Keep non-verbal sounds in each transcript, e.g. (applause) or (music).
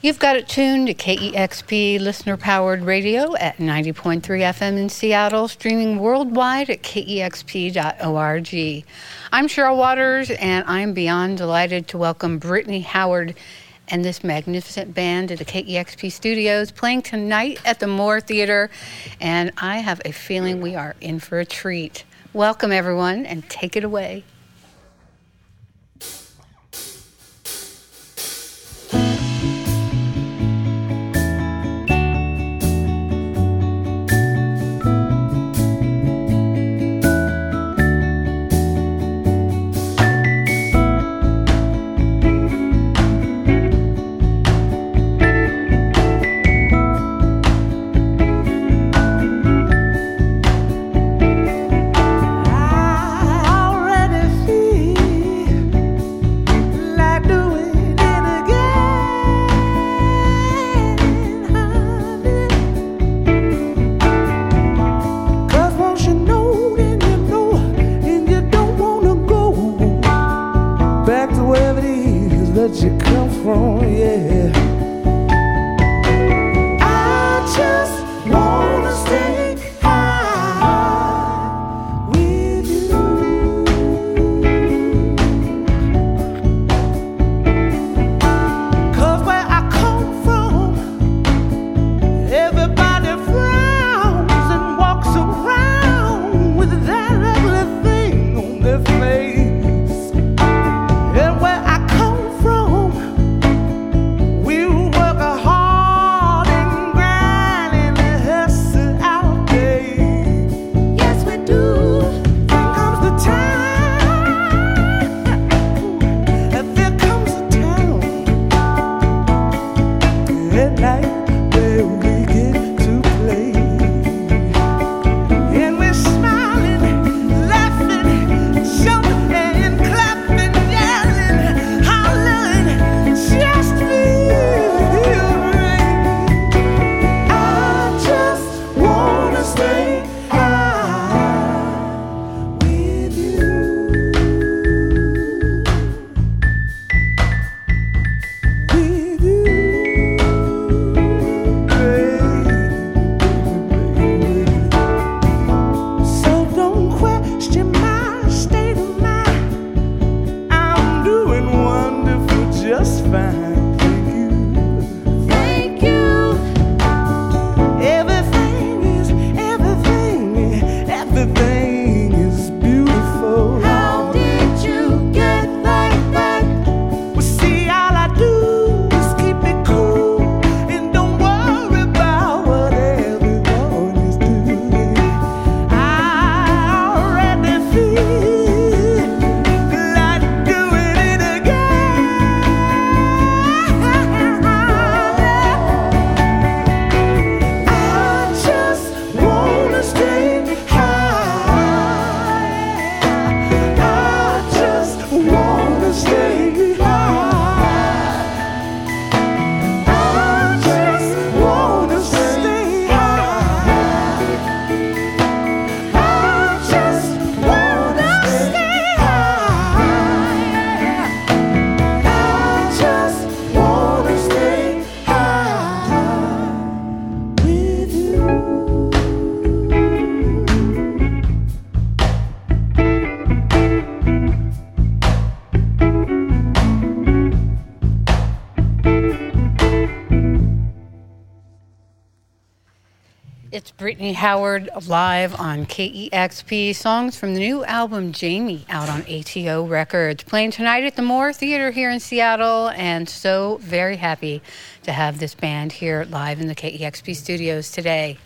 You've got it tuned to KEXP listener powered radio at 90.3 FM in Seattle, streaming worldwide at kexp.org. I'm Cheryl Waters, and I'm beyond delighted to welcome Brittany Howard and this magnificent band to the KEXP studios, playing tonight at the Moore Theater. And I have a feeling we are in for a treat. Welcome, everyone, and take it away. Howard live on KEXP. Songs from the new album Jaime out on ATO Records. Playing tonight at the Moore Theater here in Seattle, and so very happy to have this band here live in the KEXP studios today.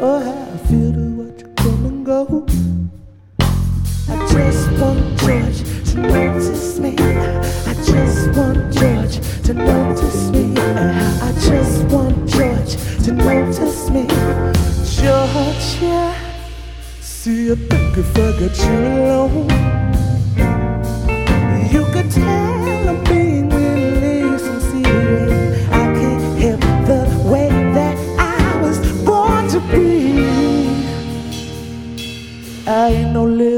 Oh, how I feel to watch you come and go. I just want George to notice me. I just want George to notice me. I just want George to notice me. George, yeah. See, I think if I got you alone, you could tell I ain't no little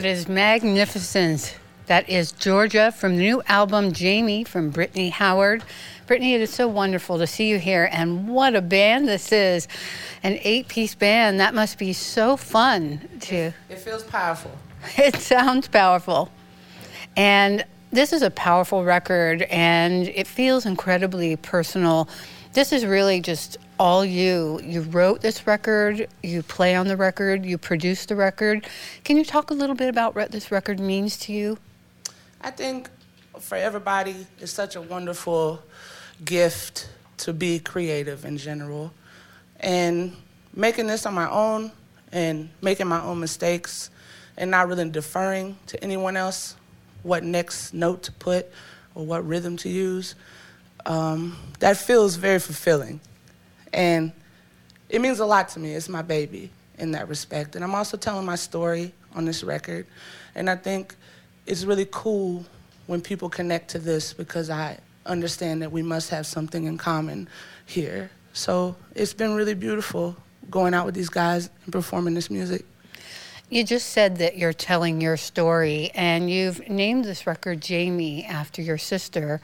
That is magnificent. That is Georgia from the new album Jaime from Brittany Howard. Brittany, it is so wonderful to see you here, and what a band this is! An eight-piece band. That must be so fun to. It feels powerful. (laughs) It sounds powerful, and this is a powerful record, and it feels incredibly personal. This is really just all you. You wrote this record, you play on the record, you produce the record. Can you talk a little bit about what this record means to you? I think for everybody, it's such a wonderful gift to be creative in general. And making this on my own and making my own mistakes and not really deferring to anyone else what next note to put or what rhythm to use, um, that feels very fulfilling. And it means a lot to me. It's my baby in that respect. And I'm also telling my story on this record. And I think it's really cool when people connect to this because I understand that we must have something in common here. So it's been really beautiful going out with these guys and performing this music. You just said that you're telling your story, and you've named this record Jaime after your sister.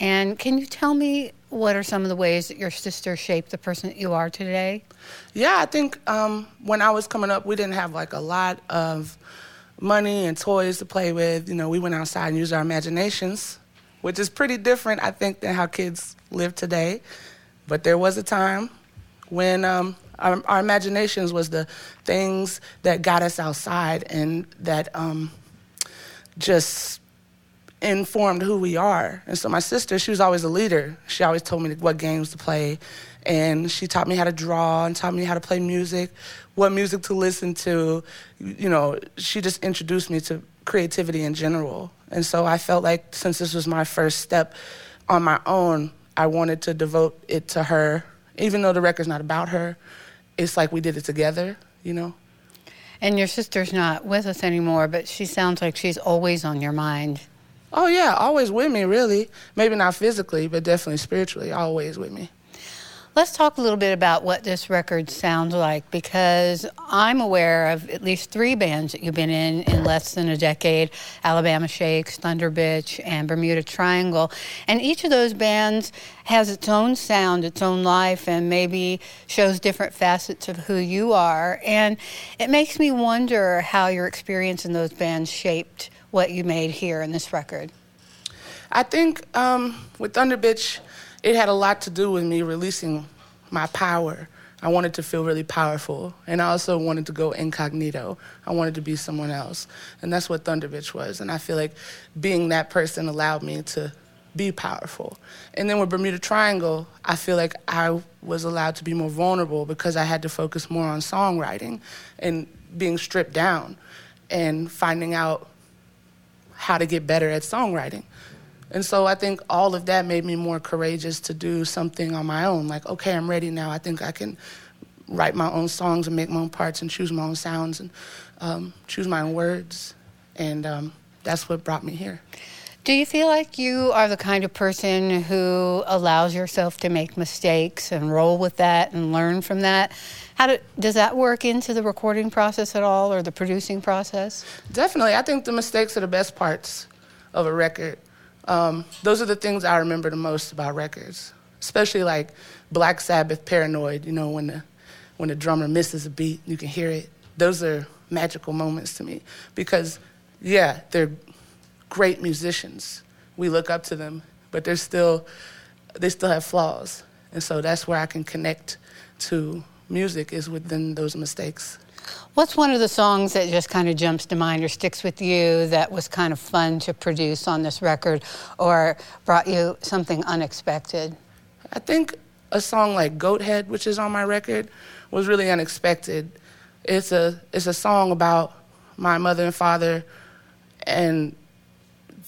And can you tell me what are some of the ways that your sister shaped the person that you are today? Yeah, I think um, when I was coming up, we didn't have like a lot of money and toys to play with. You know, we went outside and used our imaginations, which is pretty different, I think, than how kids live today. But there was a time when um, our, our imaginations was the things that got us outside and that um, just informed who we are. And so my sister, she was always a leader. She always told me what games to play. And she taught me how to draw and taught me how to play music, what music to listen to. You know, she just introduced me to creativity in general. And so I felt like since this was my first step on my own, I wanted to devote it to her. Even though the record's not about her, it's like we did it together, you know? And your sister's not with us anymore, but she sounds like she's always on your mind. Oh, yeah, always with me, really. Maybe not physically, but definitely spiritually, always with me. Let's talk a little bit about what this record sounds like because I'm aware of at least three bands that you've been in in less than a decade Alabama Shakes, Thunder Bitch, and Bermuda Triangle. And each of those bands has its own sound, its own life, and maybe shows different facets of who you are. And it makes me wonder how your experience in those bands shaped what you made here in this record. I think um, with Thunder Bitch, it had a lot to do with me releasing my power. I wanted to feel really powerful, and I also wanted to go incognito. I wanted to be someone else, and that's what Thunder Bitch was. And I feel like being that person allowed me to be powerful. And then with Bermuda Triangle, I feel like I was allowed to be more vulnerable because I had to focus more on songwriting and being stripped down and finding out how to get better at songwriting. And so I think all of that made me more courageous to do something on my own. Like, okay, I'm ready now. I think I can write my own songs and make my own parts and choose my own sounds and um, choose my own words. And um, that's what brought me here. Do you feel like you are the kind of person who allows yourself to make mistakes and roll with that and learn from that? How do, does that work into the recording process at all or the producing process? Definitely. I think the mistakes are the best parts of a record. Um, those are the things I remember the most about records, especially like Black Sabbath Paranoid, you know, when the, when the drummer misses a beat, you can hear it. Those are magical moments to me because, yeah, they're great musicians. We look up to them, but they're still, they still have flaws. And so that's where I can connect to music is within those mistakes. What's one of the songs that just kind of jumps to mind or sticks with you that was kind of fun to produce on this record or brought you something unexpected? I think a song like Goat Head, which is on my record, was really unexpected. It's a it's a song about my mother and father and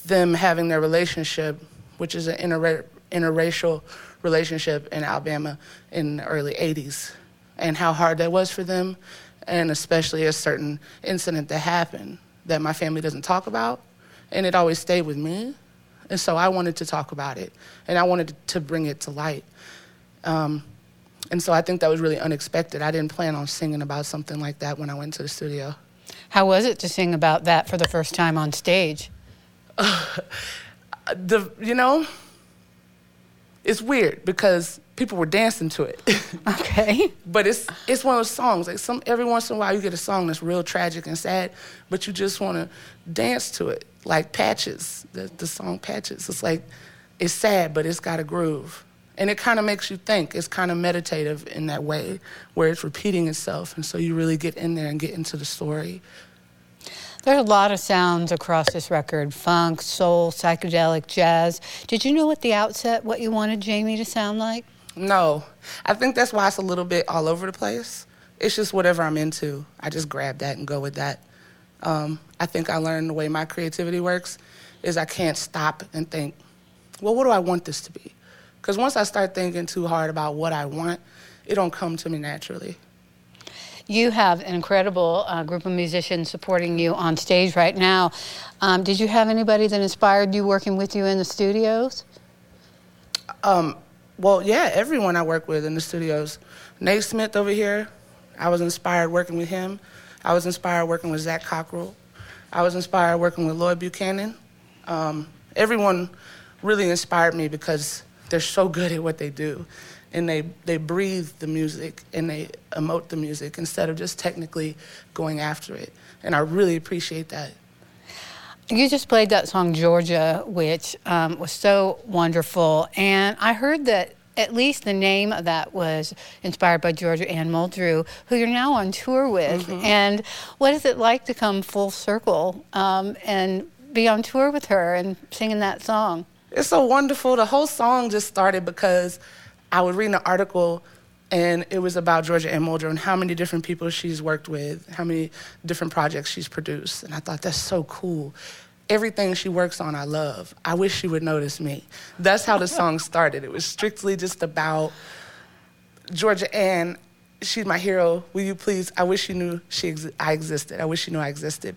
them having their relationship, which is an inter- interracial relationship in Alabama in the early 80s, and how hard that was for them and especially a certain incident that happened that my family doesn't talk about, and it always stayed with me. And so I wanted to talk about it, and I wanted to bring it to light. Um, and so I think that was really unexpected. I didn't plan on singing about something like that when I went to the studio. How was it to sing about that for the first time on stage? (sighs) the you know, it's weird because people were dancing to it. (laughs) Okay. but it's it's one of those songs. Like some every once in a while you get a song that's real tragic and sad, but you just want to dance to it. Like Patches, the the song Patches. It's like it's sad, but it's got a groove. And it kind of makes you think. It's kind of meditative in that way, where it's repeating itself, and so you really get in there and get into the story. There's a lot of sounds across this record funk, soul, psychedelic, jazz. Did you know at the outset what you wanted Jaime to sound like? No. I think that's why it's a little bit all over the place. It's just whatever I'm into. I just grab that and go with that. Um, I think I learned the way my creativity works is I can't stop and think, well, what do I want this to be? Because once I start thinking too hard about what I want, it don't come to me naturally. You have an incredible uh, group of musicians supporting you on stage right now. Um, did you have anybody that inspired you working with you in the studios? Um, well, yeah, everyone I work with in the studios. Nate Smith over here, I was inspired working with him. I was inspired working with Zac Cockrell. I was inspired working with Lloyd Buchanan. Um, everyone really inspired me because they're so good at what they do and they, they breathe the music and they emote the music instead of just technically going after it. And I really appreciate that. You just played that song Georgia, which um, was so wonderful. And I heard that at least the name of that was inspired by Georgia Anne Muldrow, who you're now on tour with. Mm-hmm. And what is it like to come full circle um, and be on tour with her and singing that song? It's so wonderful. The whole song just started because I was reading an article and it was about Georgia Anne Muldrow and how many different people she's worked with, how many different projects she's produced. And I thought, that's so cool. Everything she works on, I love. I wish she would notice me. That's how the song started. It was strictly just about Georgia Anne. She's my hero. Will you please? I wish you knew she ex- I existed. I wish you knew I existed.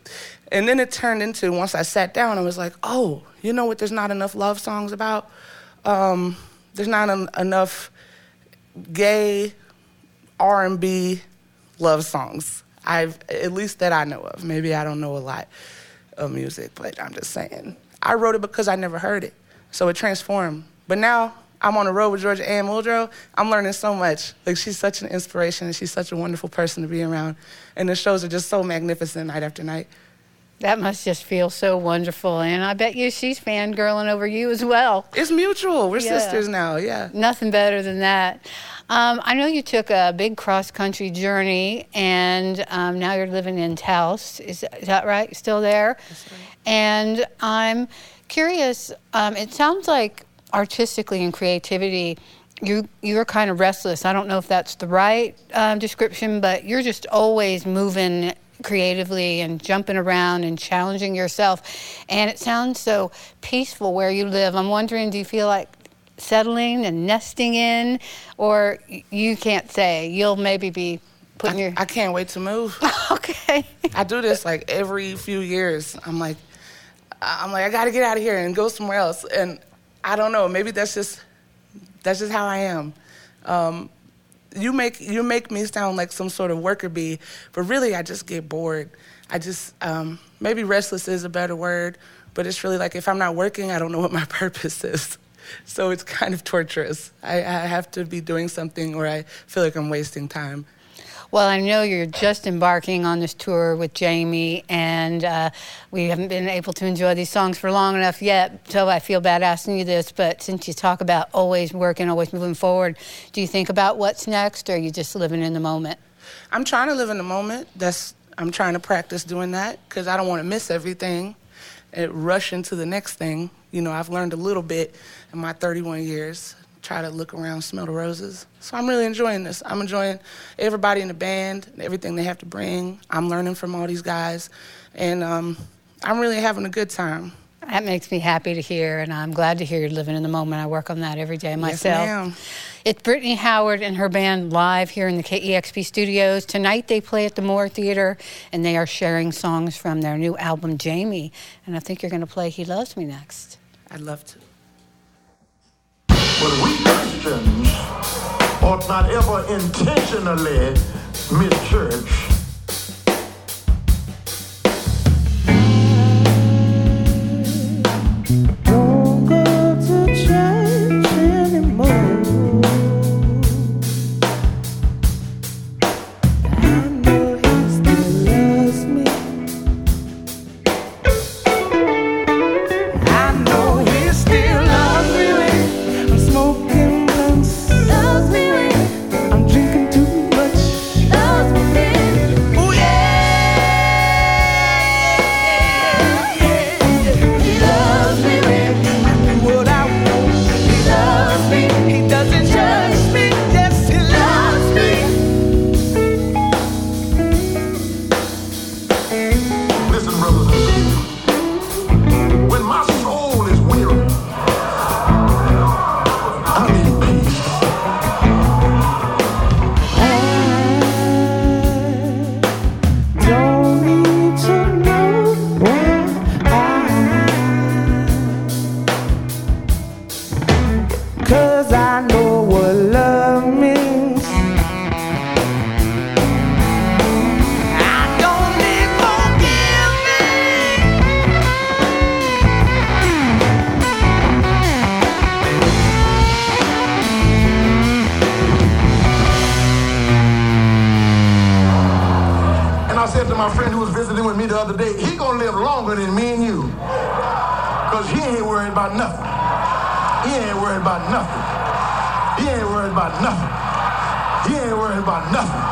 And then it turned into once I sat down, I was like, oh, you know what? There's not enough love songs about. Um, there's not en- enough gay R&B love songs. I've at least that I know of. Maybe I don't know a lot of music, but I'm just saying. I wrote it because I never heard it, so it transformed. But now I'm on the road with Georgia Anne Muldrow. I'm learning so much. Like she's such an inspiration, and she's such a wonderful person to be around. And the shows are just so magnificent night after night. That must just feel so wonderful. And I bet you she's fangirling over you as well. It's mutual. We're Yeah. sisters now. Yeah. Nothing better than that. Um, I know you took a big cross country journey and um, now you're living in Taos. Is, is that right? Still there? Right. And I'm curious, um, it sounds like artistically and creativity, you, you're kind of restless. I don't know if that's the right um, description, but you're just always moving creatively and jumping around and challenging yourself. And it sounds so peaceful where you live. I'm wondering, do you feel like settling and nesting in, or you can't say? You'll maybe be putting your. I can't wait to move. (laughs) okay. I do this like every few years. I'm like, I'm like, I got to get out of here and go somewhere else. And I don't know. Maybe that's just that's just how I am. Um, you make you make me sound like some sort of worker bee, but really I just get bored. I just um, maybe restless is a better word, but it's really like if I'm not working, I don't know what my (laughs) purpose is. So it's kind of torturous. I, I have to be doing something, or I feel like I'm wasting time. Well, I know you're just embarking on this tour with Jaime, and uh, we haven't been able to enjoy these songs for long enough yet. So I feel bad asking you this, but since you talk about always working, always moving forward, do you think about what's next, or are you just living in the moment? I'm trying to live in the moment. That's I'm trying to practice doing that because I don't want to miss everything and rush into the next thing. You know, I've learned a little bit in my 31 years. Try to look around, smell the roses. So I'm really enjoying this. I'm enjoying everybody in the band, and everything they have to bring. I'm learning from all these guys, and um, I'm really having a good time. That makes me happy to hear, and I'm glad to hear you're living in the moment. I work on that every day myself. Yes, ma'am. It's Brittany Howard and her band live here in the KEXP studios. Tonight they play at the Moore Theater, and they are sharing songs from their new album, Jaime. And I think you're going to play He Loves Me next. I'd love to. But we Christians ought not ever intentionally miss church. Nothing. He ain't worried about nothing. He ain't worried about nothing.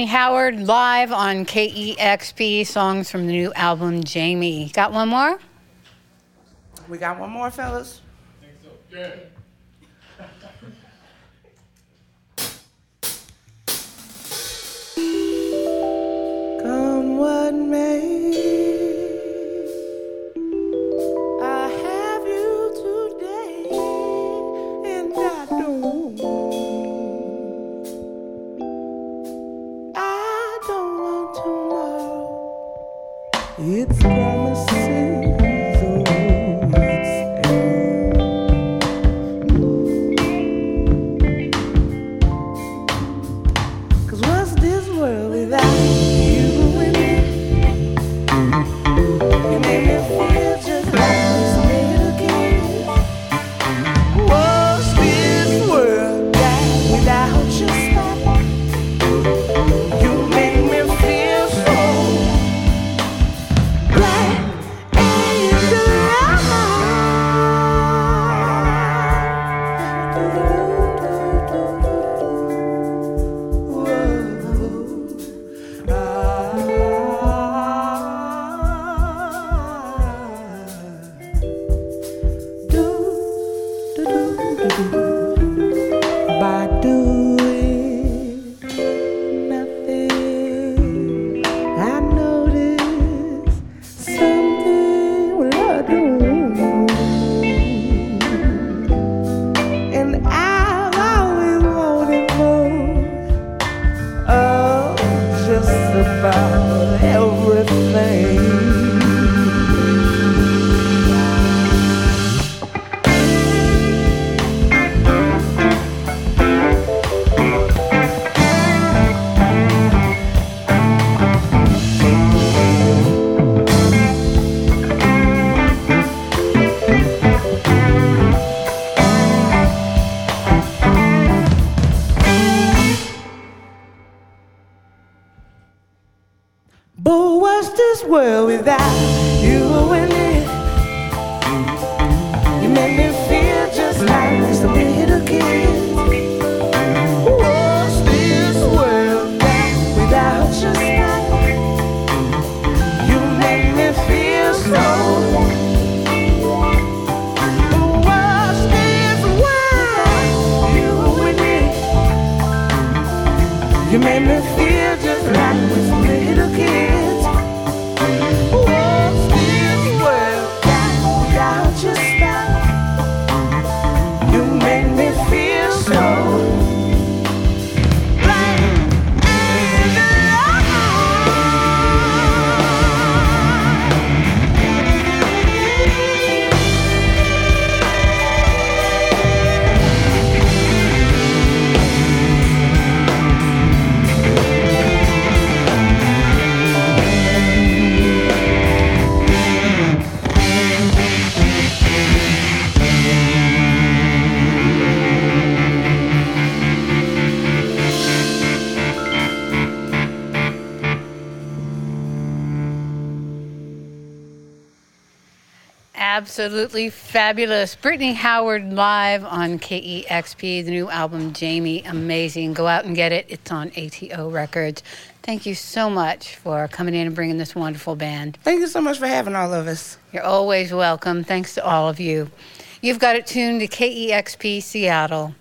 It's Howard live on KEXP, songs from the new album Jaime. Got one more? We got one more, fellas. Come Absolutely fabulous. Brittany Howard live on KEXP, the new album Jaime. Amazing. Go out and get it. It's on ATO Records. Thank you so much for coming in and bringing this wonderful band. Thank you so much for having all of us. You're always welcome. Thanks to all of you. You've got it tuned to KEXP Seattle.